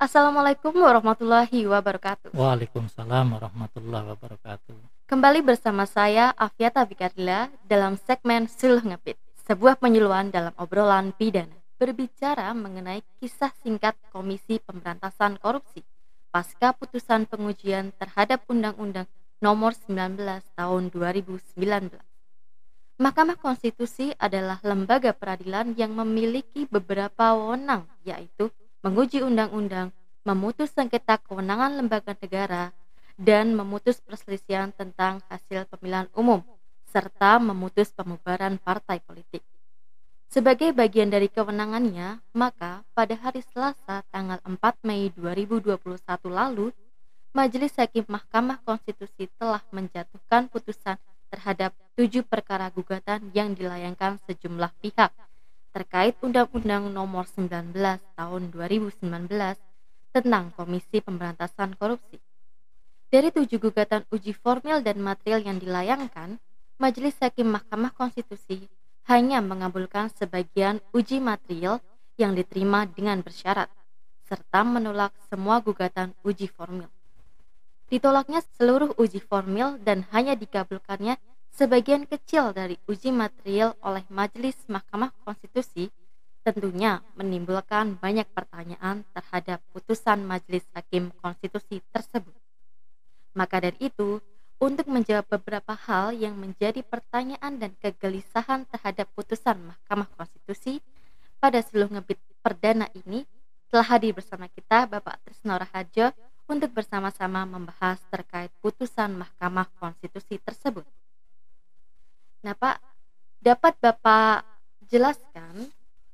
Assalamualaikum warahmatullahi wabarakatuh. Waalaikumsalam warahmatullahi wabarakatuh. Kembali bersama saya Afiata Fikardila dalam segmen Suluh Ngepit, sebuah penyuluhan dalam obrolan pidana berbicara mengenai kisah singkat Komisi Pemberantasan Korupsi pasca putusan pengujian terhadap Undang-Undang Nomor 19 Tahun 2019. Mahkamah Konstitusi adalah lembaga peradilan yang memiliki beberapa wewenang, yaitu menguji undang-undang, memutus sengketa kewenangan lembaga negara, dan memutus perselisihan tentang hasil pemilihan umum, serta memutus pembubaran partai politik. Sebagai bagian dari kewenangannya, maka pada hari Selasa tanggal 4 Mei 2021 lalu, Majelis Hakim Mahkamah Konstitusi telah menjatuhkan putusan terhadap tujuh perkara gugatan yang dilayangkan sejumlah pihak terkait Undang-Undang Nomor 19 Tahun 2019 tentang Komisi Pemberantasan Korupsi. Dari tujuh gugatan uji formil dan material yang dilayangkan, Majelis Hakim Mahkamah Konstitusi hanya mengabulkan sebagian uji material yang diterima dengan bersyarat, serta menolak semua gugatan uji formil. Ditolaknya seluruh uji formil dan hanya dikabulkannya Sebagian kecil dari uji material oleh Majelis Mahkamah Konstitusi tentunya menimbulkan banyak pertanyaan terhadap putusan Majelis Hakim Konstitusi tersebut. Maka dari itu, untuk menjawab beberapa hal yang menjadi pertanyaan dan kegelisahan terhadap putusan Mahkamah Konstitusi pada seluruh ngebit perdana ini, telah hadir bersama kita Bapak Trisno Raharjo untuk bersama-sama membahas terkait putusan Mahkamah Konstitusi tersebut. Nah, Pak, dapat Bapak jelaskan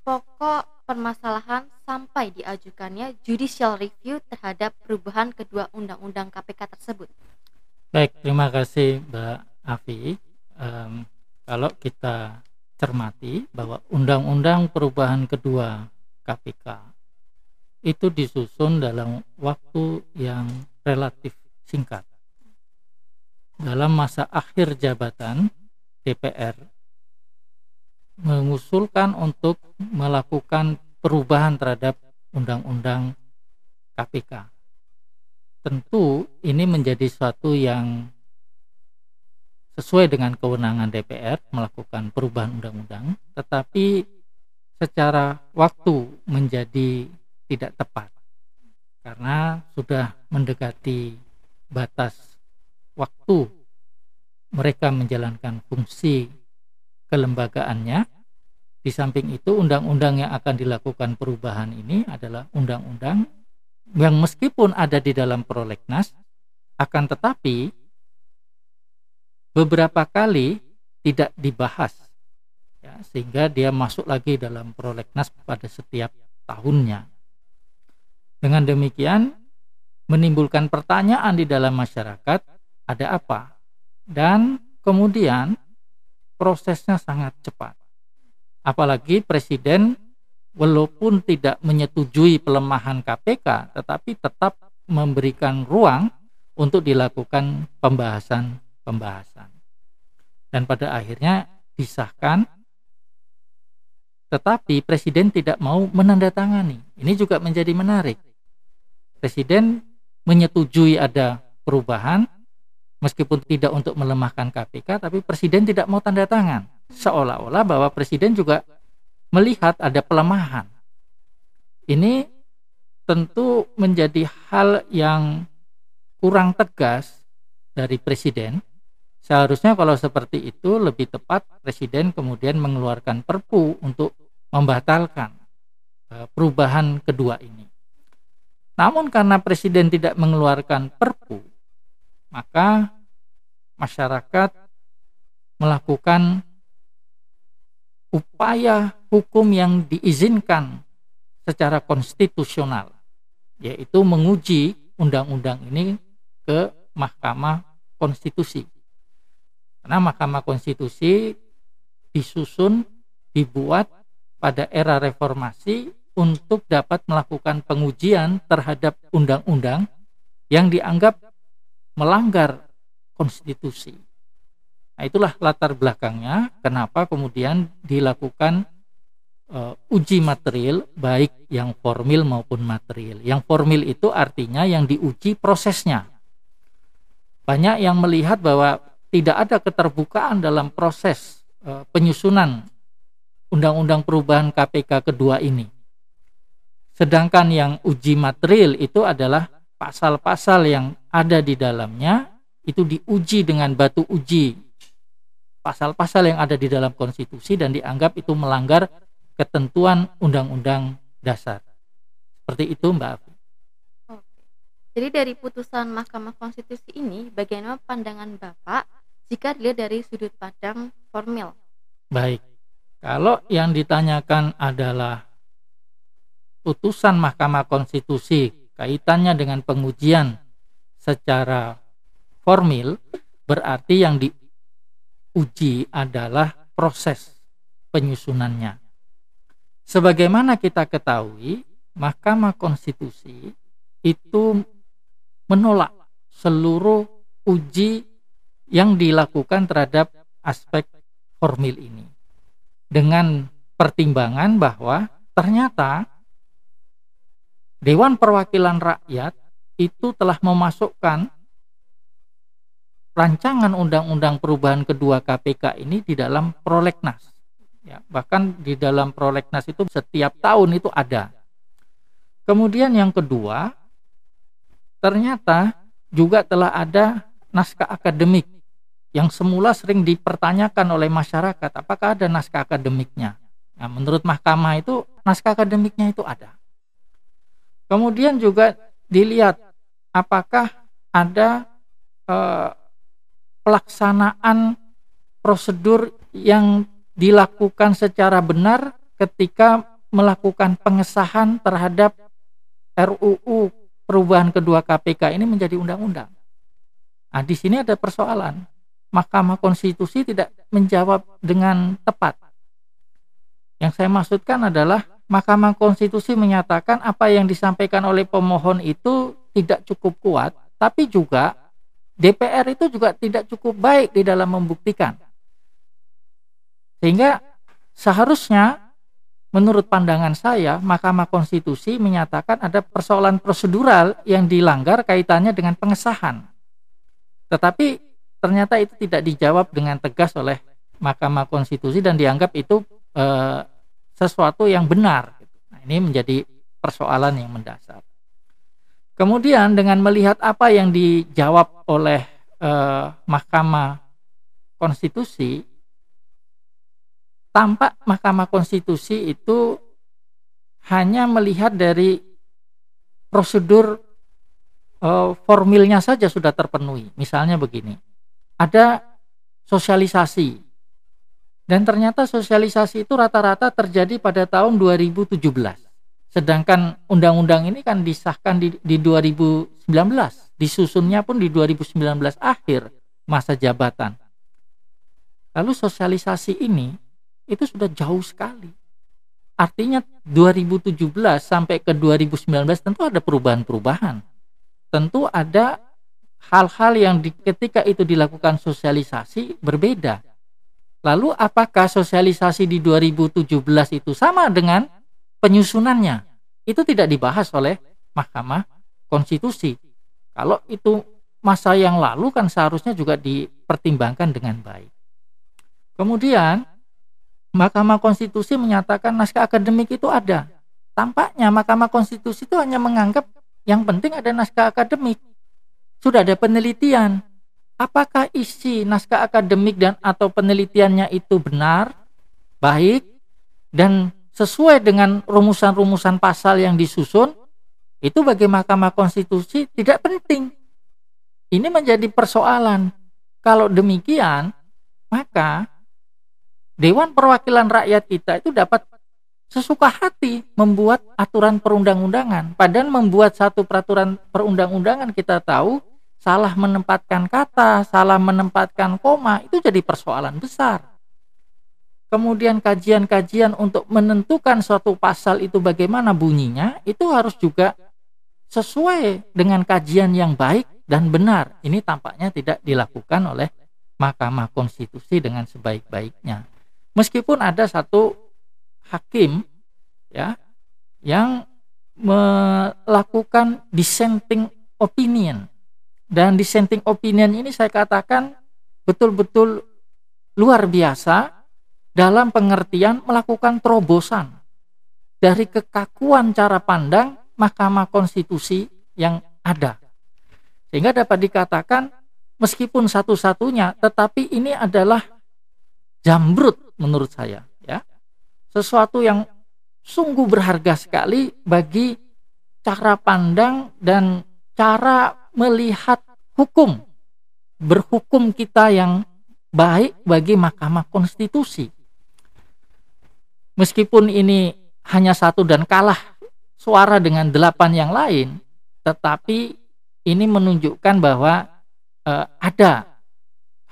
pokok permasalahan sampai diajukannya judicial review terhadap perubahan kedua undang-undang KPK tersebut? Baik, terima kasih Mbak Afi. Um, kalau kita cermati bahwa undang-undang perubahan kedua KPK itu disusun dalam waktu yang relatif singkat. Dalam masa akhir jabatan DPR mengusulkan untuk melakukan perubahan terhadap undang-undang KPK. Tentu ini menjadi suatu yang sesuai dengan kewenangan DPR melakukan perubahan undang-undang, tetapi secara waktu menjadi tidak tepat karena sudah mendekati batas waktu mereka menjalankan fungsi kelembagaannya. Di samping itu, undang-undang yang akan dilakukan perubahan ini adalah undang-undang yang meskipun ada di dalam prolegnas, akan tetapi beberapa kali tidak dibahas, ya, sehingga dia masuk lagi dalam prolegnas pada setiap tahunnya. Dengan demikian, menimbulkan pertanyaan di dalam masyarakat, ada apa? dan kemudian prosesnya sangat cepat. Apalagi presiden walaupun tidak menyetujui pelemahan KPK tetapi tetap memberikan ruang untuk dilakukan pembahasan-pembahasan. Dan pada akhirnya disahkan tetapi presiden tidak mau menandatangani. Ini juga menjadi menarik. Presiden menyetujui ada perubahan meskipun tidak untuk melemahkan KPK tapi presiden tidak mau tanda tangan. Seolah-olah bahwa presiden juga melihat ada pelemahan. Ini tentu menjadi hal yang kurang tegas dari presiden. Seharusnya kalau seperti itu lebih tepat presiden kemudian mengeluarkan perpu untuk membatalkan eh, perubahan kedua ini. Namun karena presiden tidak mengeluarkan perpu maka masyarakat melakukan upaya hukum yang diizinkan secara konstitusional yaitu menguji undang-undang ini ke Mahkamah Konstitusi. Karena Mahkamah Konstitusi disusun dibuat pada era reformasi untuk dapat melakukan pengujian terhadap undang-undang yang dianggap melanggar konstitusi. Nah, itulah latar belakangnya kenapa kemudian dilakukan uh, uji material baik yang formil maupun material. Yang formil itu artinya yang diuji prosesnya. Banyak yang melihat bahwa tidak ada keterbukaan dalam proses uh, penyusunan undang-undang perubahan KPK kedua ini. Sedangkan yang uji material itu adalah pasal-pasal yang ada di dalamnya itu diuji dengan batu uji pasal-pasal yang ada di dalam konstitusi dan dianggap itu melanggar ketentuan undang-undang dasar. Seperti itu Mbak Afi. Jadi dari putusan Mahkamah Konstitusi ini bagaimana pandangan Bapak jika dilihat dari sudut pandang formil? Baik. Kalau yang ditanyakan adalah putusan Mahkamah Konstitusi kaitannya dengan pengujian secara formil, berarti yang diuji adalah proses penyusunannya. Sebagaimana kita ketahui, Mahkamah Konstitusi itu menolak seluruh uji yang dilakukan terhadap aspek formil ini dengan pertimbangan bahwa ternyata Dewan Perwakilan Rakyat itu telah memasukkan rancangan undang-undang perubahan kedua KPK ini di dalam prolegnas Ya, bahkan di dalam prolegnas itu setiap tahun itu ada. Kemudian yang kedua, ternyata juga telah ada naskah akademik yang semula sering dipertanyakan oleh masyarakat, apakah ada naskah akademiknya? Nah, menurut mahkamah itu naskah akademiknya itu ada. Kemudian juga dilihat apakah ada eh, pelaksanaan prosedur yang dilakukan secara benar ketika melakukan pengesahan terhadap RUU perubahan kedua KPK ini menjadi undang-undang. Nah, di sini ada persoalan. Mahkamah Konstitusi tidak menjawab dengan tepat. Yang saya maksudkan adalah Mahkamah Konstitusi menyatakan apa yang disampaikan oleh pemohon itu tidak cukup kuat, tapi juga DPR itu juga tidak cukup baik di dalam membuktikan. Sehingga seharusnya menurut pandangan saya Mahkamah Konstitusi menyatakan ada persoalan prosedural yang dilanggar kaitannya dengan pengesahan. Tetapi ternyata itu tidak dijawab dengan tegas oleh Mahkamah Konstitusi dan dianggap itu e, sesuatu yang benar. Nah, ini menjadi persoalan yang mendasar. Kemudian dengan melihat apa yang dijawab oleh e, Mahkamah Konstitusi, tampak Mahkamah Konstitusi itu hanya melihat dari prosedur uh, formilnya saja sudah terpenuhi. Misalnya begini, ada sosialisasi dan ternyata sosialisasi itu rata-rata terjadi pada tahun 2017. Sedangkan undang-undang ini kan disahkan di, di 2019, disusunnya pun di 2019 akhir masa jabatan. Lalu sosialisasi ini itu sudah jauh sekali. Artinya 2017 sampai ke 2019 tentu ada perubahan-perubahan. Tentu ada hal-hal yang di, ketika itu dilakukan sosialisasi berbeda. Lalu apakah sosialisasi di 2017 itu sama dengan penyusunannya? Itu tidak dibahas oleh Mahkamah Konstitusi. Kalau itu masa yang lalu kan seharusnya juga dipertimbangkan dengan baik. Kemudian Mahkamah Konstitusi menyatakan naskah akademik itu ada. Tampaknya Mahkamah Konstitusi itu hanya menganggap yang penting ada naskah akademik. Sudah ada penelitian. Apakah isi naskah akademik dan atau penelitiannya itu benar, baik, dan sesuai dengan rumusan-rumusan pasal yang disusun, itu bagi Mahkamah Konstitusi tidak penting. Ini menjadi persoalan. Kalau demikian, maka Dewan Perwakilan Rakyat kita itu dapat sesuka hati membuat aturan perundang-undangan. Padahal membuat satu peraturan perundang-undangan kita tahu salah menempatkan kata, salah menempatkan koma itu jadi persoalan besar. Kemudian kajian-kajian untuk menentukan suatu pasal itu bagaimana bunyinya itu harus juga sesuai dengan kajian yang baik dan benar. Ini tampaknya tidak dilakukan oleh Mahkamah Konstitusi dengan sebaik-baiknya. Meskipun ada satu hakim ya yang melakukan dissenting opinion dan dissenting opinion ini saya katakan betul-betul luar biasa dalam pengertian melakukan terobosan dari kekakuan cara pandang Mahkamah Konstitusi yang ada. Sehingga dapat dikatakan meskipun satu-satunya tetapi ini adalah jambrut menurut saya ya. Sesuatu yang sungguh berharga sekali bagi cara pandang dan cara melihat hukum berhukum kita yang baik bagi Mahkamah Konstitusi meskipun ini hanya satu dan kalah suara dengan delapan yang lain, tetapi ini menunjukkan bahwa eh, ada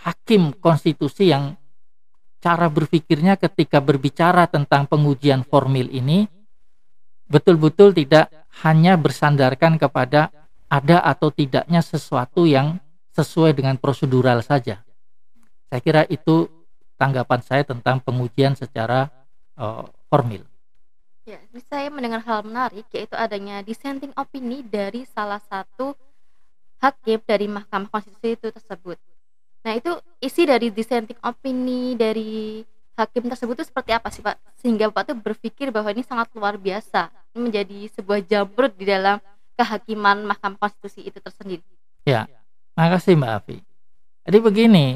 hakim konstitusi yang cara berpikirnya ketika berbicara tentang pengujian formil ini betul-betul tidak hanya bersandarkan kepada ada atau tidaknya sesuatu yang sesuai dengan prosedural saja. Saya kira itu tanggapan saya tentang pengujian secara uh, formil. Ya, saya mendengar hal menarik yaitu adanya dissenting opini dari salah satu hakim dari Mahkamah Konstitusi itu tersebut. Nah, itu isi dari dissenting opini dari hakim tersebut itu seperti apa sih, Pak? Sehingga Bapak tuh berpikir bahwa ini sangat luar biasa, menjadi sebuah jamrut di dalam kehakiman Mahkamah Konstitusi itu tersendiri. Ya, makasih Mbak Afi. Jadi begini,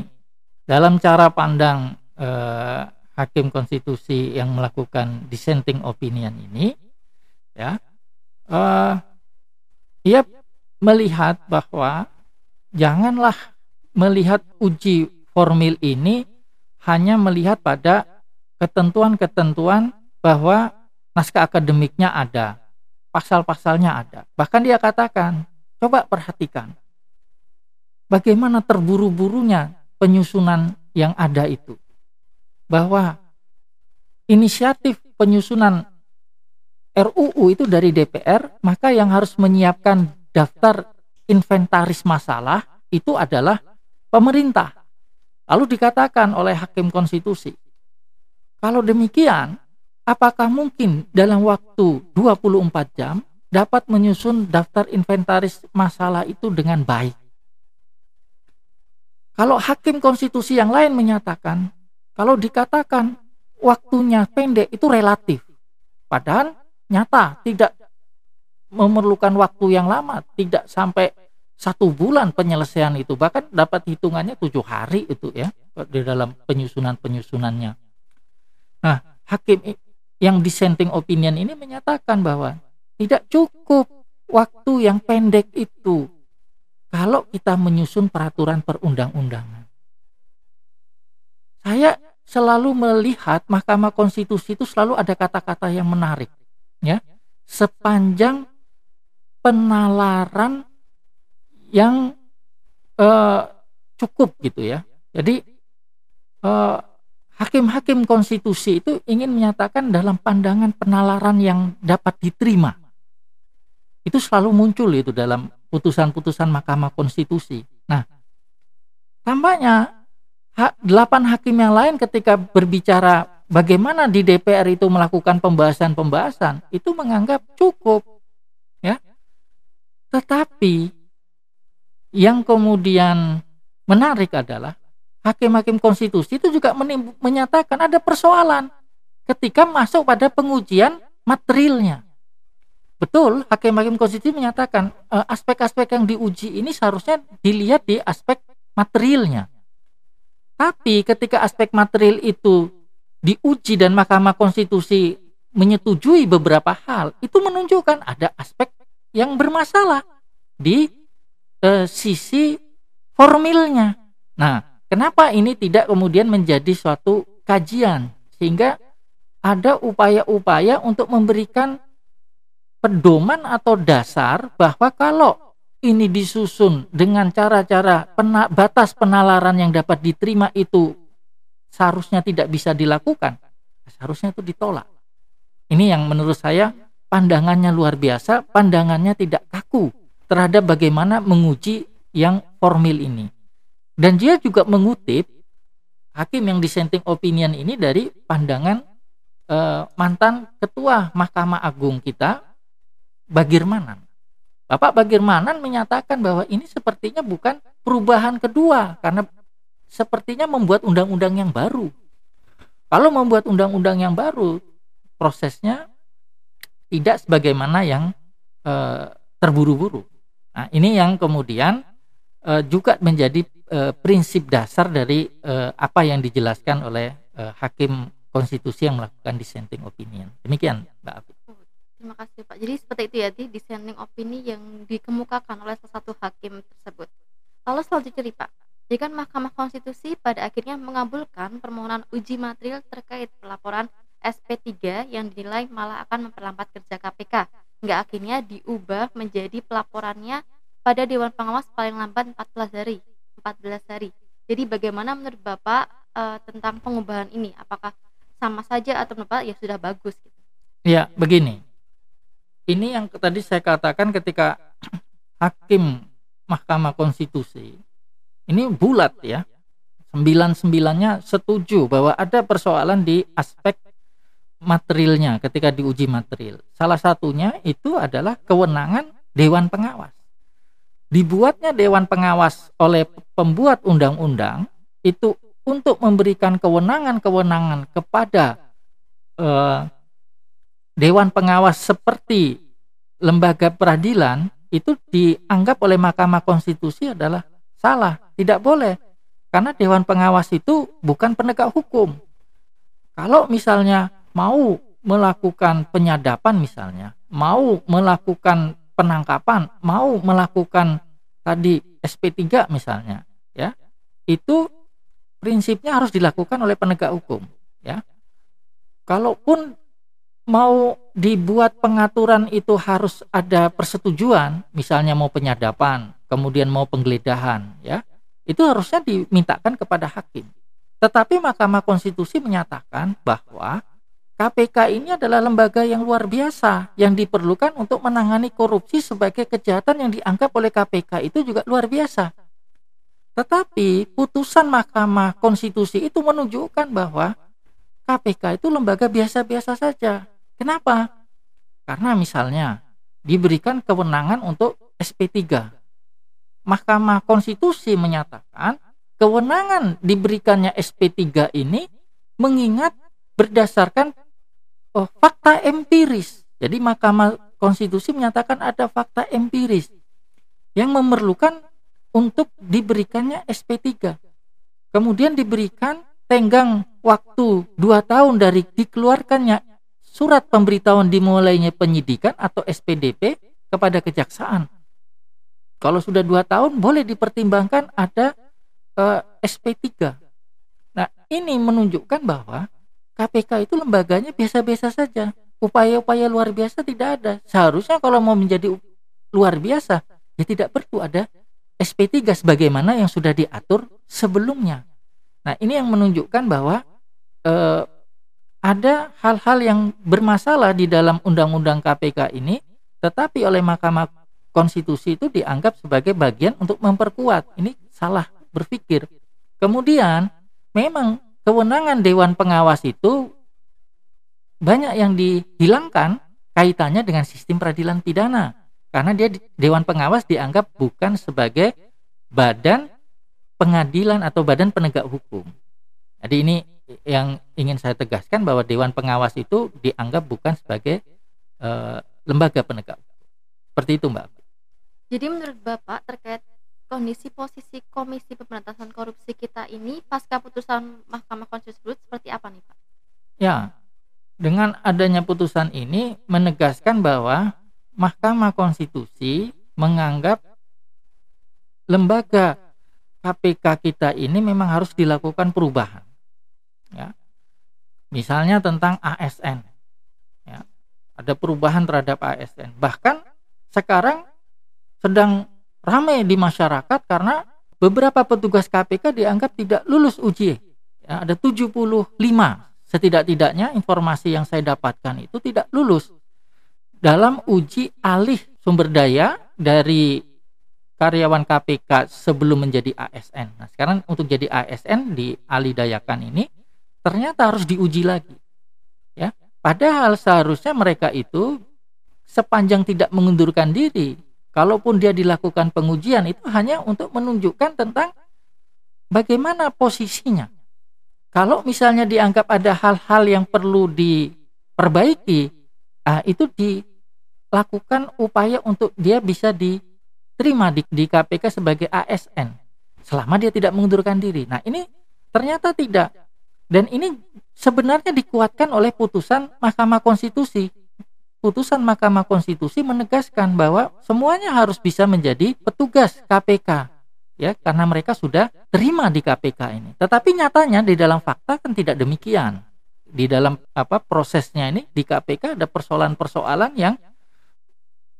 dalam cara pandang eh, hakim konstitusi yang melakukan dissenting opinion ini ya uh, ia melihat bahwa janganlah melihat uji formil ini hanya melihat pada ketentuan-ketentuan bahwa naskah akademiknya ada, pasal-pasalnya ada. Bahkan dia katakan, coba perhatikan bagaimana terburu-burunya penyusunan yang ada itu bahwa inisiatif penyusunan RUU itu dari DPR, maka yang harus menyiapkan daftar inventaris masalah itu adalah pemerintah. Lalu dikatakan oleh hakim konstitusi, kalau demikian, apakah mungkin dalam waktu 24 jam dapat menyusun daftar inventaris masalah itu dengan baik? Kalau hakim konstitusi yang lain menyatakan kalau dikatakan waktunya pendek itu relatif. Padahal nyata tidak memerlukan waktu yang lama, tidak sampai satu bulan penyelesaian itu, bahkan dapat hitungannya tujuh hari itu ya di dalam penyusunan penyusunannya. Nah, hakim yang dissenting opinion ini menyatakan bahwa tidak cukup waktu yang pendek itu kalau kita menyusun peraturan perundang-undangan. Saya selalu melihat Mahkamah Konstitusi itu selalu ada kata-kata yang menarik ya. Sepanjang penalaran yang uh, cukup gitu ya. Jadi eh, hakim-hakim konstitusi itu ingin menyatakan dalam pandangan penalaran yang dapat diterima. Itu selalu muncul itu dalam putusan-putusan Mahkamah Konstitusi. Nah tampaknya delapan hakim yang lain ketika berbicara bagaimana di DPR itu melakukan pembahasan-pembahasan itu menganggap cukup ya. Tetapi yang kemudian menarik adalah hakim-hakim konstitusi itu juga menyatakan ada persoalan ketika masuk pada pengujian materialnya betul hakim-hakim konstitusi menyatakan eh, aspek-aspek yang diuji ini seharusnya dilihat di aspek materialnya tapi ketika aspek material itu diuji dan Mahkamah Konstitusi menyetujui beberapa hal, itu menunjukkan ada aspek yang bermasalah di eh, sisi formilnya. Nah, kenapa ini tidak kemudian menjadi suatu kajian sehingga ada upaya-upaya untuk memberikan pedoman atau dasar bahwa kalau ini disusun dengan cara-cara pena, batas penalaran yang dapat diterima itu seharusnya tidak bisa dilakukan, seharusnya itu ditolak. Ini yang menurut saya pandangannya luar biasa, pandangannya tidak kaku terhadap bagaimana menguji yang formil ini. Dan dia juga mengutip hakim yang dissenting opinion ini dari pandangan eh, mantan ketua Mahkamah Agung kita Bagirmanan. Bapak Bagirmanan menyatakan bahwa ini sepertinya bukan perubahan kedua karena sepertinya membuat undang-undang yang baru. Kalau membuat undang-undang yang baru, prosesnya tidak sebagaimana yang eh, terburu-buru. Nah, ini yang kemudian uh, juga menjadi uh, prinsip dasar dari uh, apa yang dijelaskan oleh uh, hakim konstitusi yang melakukan dissenting opinion. Demikian, Mbak Afi. Terima kasih Pak. Jadi seperti itu ya, di dissenting opini yang dikemukakan oleh salah satu hakim tersebut. Lalu selanjutnya Pak, jika Mahkamah Konstitusi pada akhirnya mengabulkan permohonan uji material terkait pelaporan SP3 yang dinilai malah akan memperlambat kerja KPK nggak akhirnya diubah menjadi pelaporannya pada Dewan Pengawas paling lambat 14 hari 14 hari. Jadi bagaimana menurut Bapak uh, tentang pengubahan ini? Apakah sama saja atau Bapak? Ya sudah bagus gitu. Ya begini ini yang tadi saya katakan ketika hakim Mahkamah Konstitusi ini bulat ya sembilan sembilannya setuju bahwa ada persoalan di aspek materialnya ketika diuji material. Salah satunya itu adalah kewenangan dewan pengawas. Dibuatnya dewan pengawas oleh pembuat undang-undang itu untuk memberikan kewenangan-kewenangan kepada eh, dewan pengawas seperti lembaga peradilan itu dianggap oleh Mahkamah Konstitusi adalah salah, tidak boleh. Karena dewan pengawas itu bukan penegak hukum. Kalau misalnya mau melakukan penyadapan misalnya, mau melakukan penangkapan, mau melakukan tadi SP3 misalnya, ya. Itu prinsipnya harus dilakukan oleh penegak hukum, ya. Kalaupun mau dibuat pengaturan itu harus ada persetujuan, misalnya mau penyadapan, kemudian mau penggeledahan, ya. Itu harusnya dimintakan kepada hakim. Tetapi Mahkamah Konstitusi menyatakan bahwa KPK ini adalah lembaga yang luar biasa yang diperlukan untuk menangani korupsi sebagai kejahatan yang dianggap oleh KPK itu juga luar biasa. Tetapi putusan Mahkamah Konstitusi itu menunjukkan bahwa KPK itu lembaga biasa-biasa saja. Kenapa? Karena misalnya diberikan kewenangan untuk SP3. Mahkamah Konstitusi menyatakan kewenangan diberikannya SP3 ini mengingat berdasarkan oh, fakta empiris. Jadi Mahkamah Konstitusi menyatakan ada fakta empiris yang memerlukan untuk diberikannya SP3. Kemudian diberikan tenggang waktu dua tahun dari dikeluarkannya surat pemberitahuan dimulainya penyidikan atau SPDP kepada kejaksaan. Kalau sudah dua tahun boleh dipertimbangkan ada eh, SP3. Nah ini menunjukkan bahwa KPK itu lembaganya biasa-biasa saja. Upaya-upaya luar biasa tidak ada. Seharusnya kalau mau menjadi luar biasa, ya tidak perlu ada SP3 sebagaimana yang sudah diatur sebelumnya. Nah, ini yang menunjukkan bahwa eh, ada hal-hal yang bermasalah di dalam undang-undang KPK ini, tetapi oleh Mahkamah Konstitusi itu dianggap sebagai bagian untuk memperkuat. Ini salah berpikir. Kemudian, memang kewenangan dewan pengawas itu banyak yang dihilangkan kaitannya dengan sistem peradilan pidana karena dia dewan pengawas dianggap bukan sebagai badan pengadilan atau badan penegak hukum. Jadi ini yang ingin saya tegaskan bahwa dewan pengawas itu dianggap bukan sebagai uh, lembaga penegak. Seperti itu, Mbak. Jadi menurut Bapak terkait kondisi posisi Komisi Pemberantasan Korupsi kita ini pasca putusan Mahkamah Konstitusi seperti apa nih Pak? Ya, dengan adanya putusan ini menegaskan bahwa Mahkamah Konstitusi menganggap lembaga KPK kita ini memang harus dilakukan perubahan. Ya. Misalnya tentang ASN. Ya. Ada perubahan terhadap ASN. Bahkan sekarang sedang ramai di masyarakat karena beberapa petugas KPK dianggap tidak lulus uji. Ya, ada 75 setidak-tidaknya informasi yang saya dapatkan itu tidak lulus dalam uji alih sumber daya dari karyawan KPK sebelum menjadi ASN. Nah, sekarang untuk jadi ASN di alih dayakan ini ternyata harus diuji lagi. Ya. Padahal seharusnya mereka itu sepanjang tidak mengundurkan diri, kalaupun dia dilakukan pengujian itu hanya untuk menunjukkan tentang bagaimana posisinya. Kalau misalnya dianggap ada hal-hal yang perlu diperbaiki, ah, itu dilakukan upaya untuk dia bisa diterima di, di KPK sebagai ASN selama dia tidak mengundurkan diri. Nah ini ternyata tidak dan ini sebenarnya dikuatkan oleh putusan Mahkamah Konstitusi. Putusan Mahkamah Konstitusi menegaskan bahwa semuanya harus bisa menjadi petugas KPK ya karena mereka sudah terima di KPK ini. Tetapi nyatanya di dalam fakta kan tidak demikian. Di dalam apa prosesnya ini di KPK ada persoalan-persoalan yang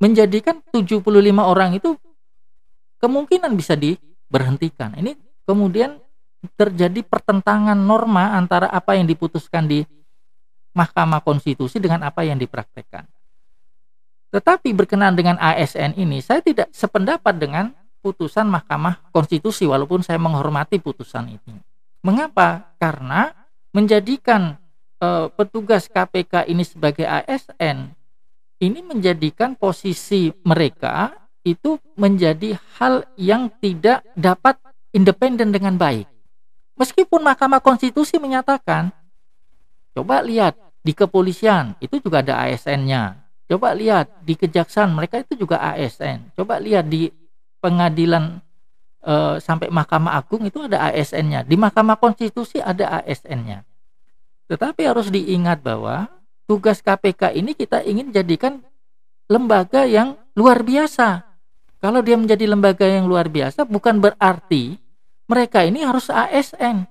menjadikan 75 orang itu kemungkinan bisa diberhentikan. Ini kemudian terjadi pertentangan norma antara apa yang diputuskan di Mahkamah Konstitusi dengan apa yang dipraktekkan. Tetapi berkenaan dengan ASN ini, saya tidak sependapat dengan putusan Mahkamah Konstitusi walaupun saya menghormati putusan ini. Mengapa? Karena menjadikan e, petugas KPK ini sebagai ASN ini menjadikan posisi mereka itu menjadi hal yang tidak dapat independen dengan baik. Meskipun Mahkamah Konstitusi menyatakan, coba lihat di kepolisian itu juga ada ASN-nya. Coba lihat di kejaksaan mereka itu juga ASN. Coba lihat di pengadilan e, sampai Mahkamah Agung itu ada ASN-nya. Di Mahkamah Konstitusi ada ASN-nya. Tetapi harus diingat bahwa tugas KPK ini kita ingin jadikan lembaga yang luar biasa. Kalau dia menjadi lembaga yang luar biasa bukan berarti mereka ini harus ASN.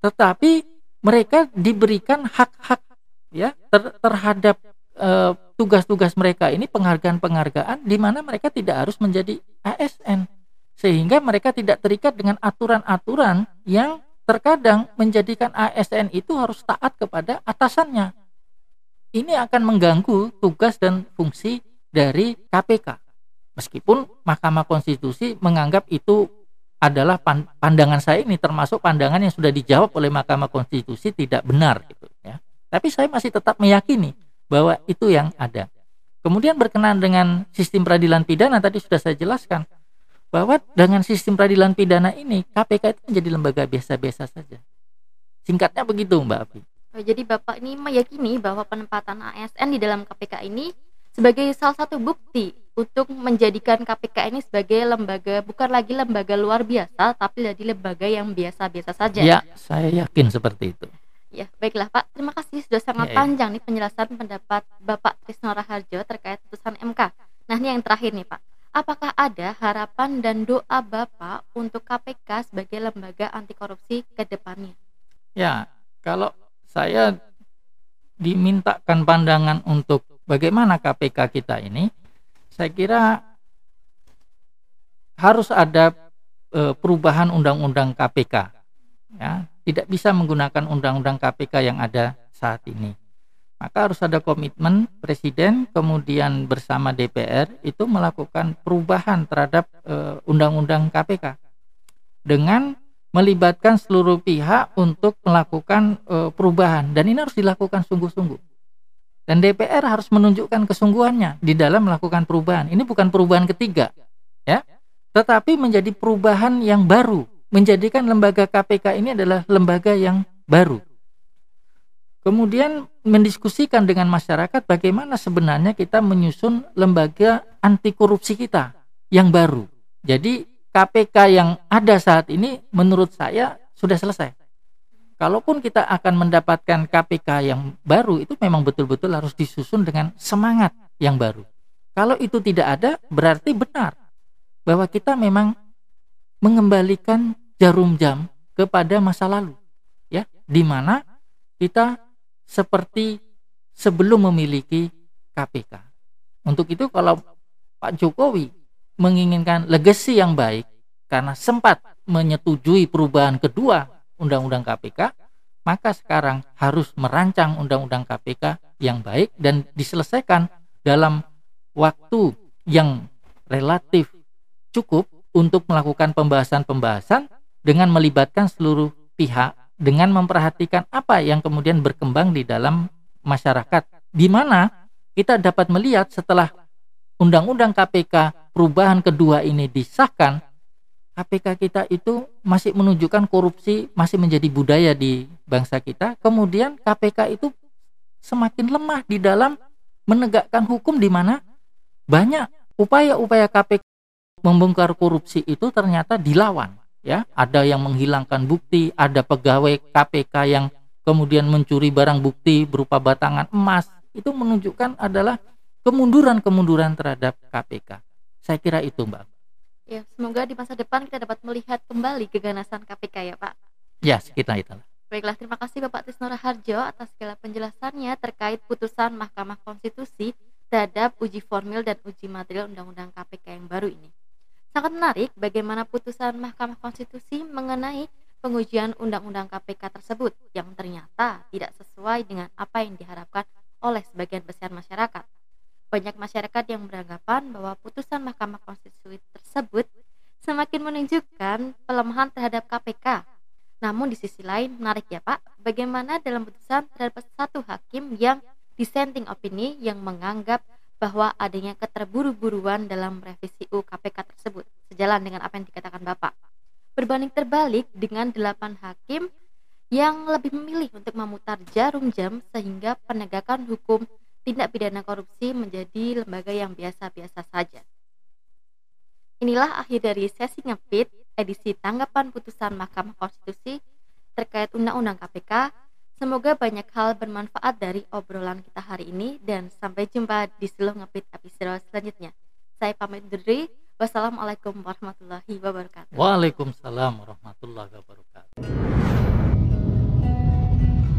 Tetapi mereka diberikan hak-hak ya ter terhadap eh, tugas-tugas mereka ini penghargaan-penghargaan di mana mereka tidak harus menjadi ASN sehingga mereka tidak terikat dengan aturan-aturan yang terkadang menjadikan ASN itu harus taat kepada atasannya. Ini akan mengganggu tugas dan fungsi dari KPK. Meskipun Mahkamah Konstitusi menganggap itu adalah pandangan saya ini termasuk pandangan yang sudah dijawab oleh Mahkamah Konstitusi tidak benar gitu ya. Tapi saya masih tetap meyakini bahwa itu yang ada. Kemudian berkenaan dengan sistem peradilan pidana tadi sudah saya jelaskan bahwa dengan sistem peradilan pidana ini KPK itu menjadi lembaga biasa-biasa saja. Singkatnya begitu Mbak Afi. Oh, jadi Bapak ini meyakini bahwa penempatan ASN di dalam KPK ini sebagai salah satu bukti untuk menjadikan KPK ini sebagai lembaga bukan lagi lembaga luar biasa tapi jadi lembaga yang biasa-biasa saja. Ya, saya yakin seperti itu. Ya, baiklah Pak. Terima kasih sudah sangat ya, ya. panjang nih penjelasan pendapat Bapak Trisno Raharjo terkait putusan MK. Nah, ini yang terakhir nih Pak. Apakah ada harapan dan doa Bapak untuk KPK sebagai lembaga anti korupsi ke depannya? Ya, kalau saya dimintakan pandangan untuk bagaimana KPK kita ini, saya kira harus ada e, perubahan undang-undang KPK. Ya, tidak bisa menggunakan undang-undang KPK yang ada saat ini. Maka harus ada komitmen Presiden kemudian bersama DPR itu melakukan perubahan terhadap e, undang-undang KPK dengan melibatkan seluruh pihak untuk melakukan e, perubahan dan ini harus dilakukan sungguh-sungguh. Dan DPR harus menunjukkan kesungguhannya di dalam melakukan perubahan. Ini bukan perubahan ketiga, ya, tetapi menjadi perubahan yang baru, menjadikan lembaga KPK ini adalah lembaga yang baru. Kemudian mendiskusikan dengan masyarakat bagaimana sebenarnya kita menyusun lembaga anti korupsi kita yang baru. Jadi KPK yang ada saat ini menurut saya sudah selesai kalaupun kita akan mendapatkan KPK yang baru itu memang betul-betul harus disusun dengan semangat yang baru. Kalau itu tidak ada berarti benar bahwa kita memang mengembalikan jarum jam kepada masa lalu ya di mana kita seperti sebelum memiliki KPK. Untuk itu kalau Pak Jokowi menginginkan legasi yang baik karena sempat menyetujui perubahan kedua undang-undang KPK, maka sekarang harus merancang undang-undang KPK yang baik dan diselesaikan dalam waktu yang relatif cukup untuk melakukan pembahasan-pembahasan dengan melibatkan seluruh pihak dengan memperhatikan apa yang kemudian berkembang di dalam masyarakat. Di mana kita dapat melihat setelah undang-undang KPK perubahan kedua ini disahkan KPK kita itu masih menunjukkan korupsi masih menjadi budaya di bangsa kita kemudian KPK itu semakin lemah di dalam menegakkan hukum di mana banyak upaya-upaya KPK membongkar korupsi itu ternyata dilawan ya. Ada yang menghilangkan bukti ada pegawai KPK yang kemudian mencuri barang bukti berupa batangan emas. Itu menunjukkan adalah kemunduran-kemunduran terhadap KPK saya kira itu Mbak ya semoga di masa depan kita dapat melihat kembali keganasan KPK ya Pak ya sekitar itu Baiklah, terima kasih Bapak Tisno Raharjo atas segala penjelasannya terkait putusan Mahkamah Konstitusi terhadap uji formil dan uji material Undang-Undang KPK yang baru ini. Sangat menarik bagaimana putusan Mahkamah Konstitusi mengenai pengujian Undang-Undang KPK tersebut yang ternyata tidak sesuai dengan apa yang diharapkan oleh sebagian besar masyarakat. Banyak masyarakat yang beranggapan bahwa putusan Mahkamah Konstitusi tersebut semakin menunjukkan pelemahan terhadap KPK. Namun di sisi lain menarik ya Pak, bagaimana dalam putusan terhadap satu hakim yang dissenting opini yang menganggap bahwa adanya keterburu-buruan dalam revisi UU KPK tersebut, sejalan dengan apa yang dikatakan Bapak. Berbanding terbalik dengan delapan hakim yang lebih memilih untuk memutar jarum jam sehingga penegakan hukum tindak pidana korupsi menjadi lembaga yang biasa-biasa saja. Inilah akhir dari sesi ngepit edisi tanggapan putusan Mahkamah Konstitusi terkait Undang-Undang KPK Semoga banyak hal bermanfaat dari obrolan kita hari ini dan sampai jumpa di seluruh ngepit episode selanjutnya. Saya pamit diri. Wassalamualaikum warahmatullahi wabarakatuh. Waalaikumsalam warahmatullahi wabarakatuh.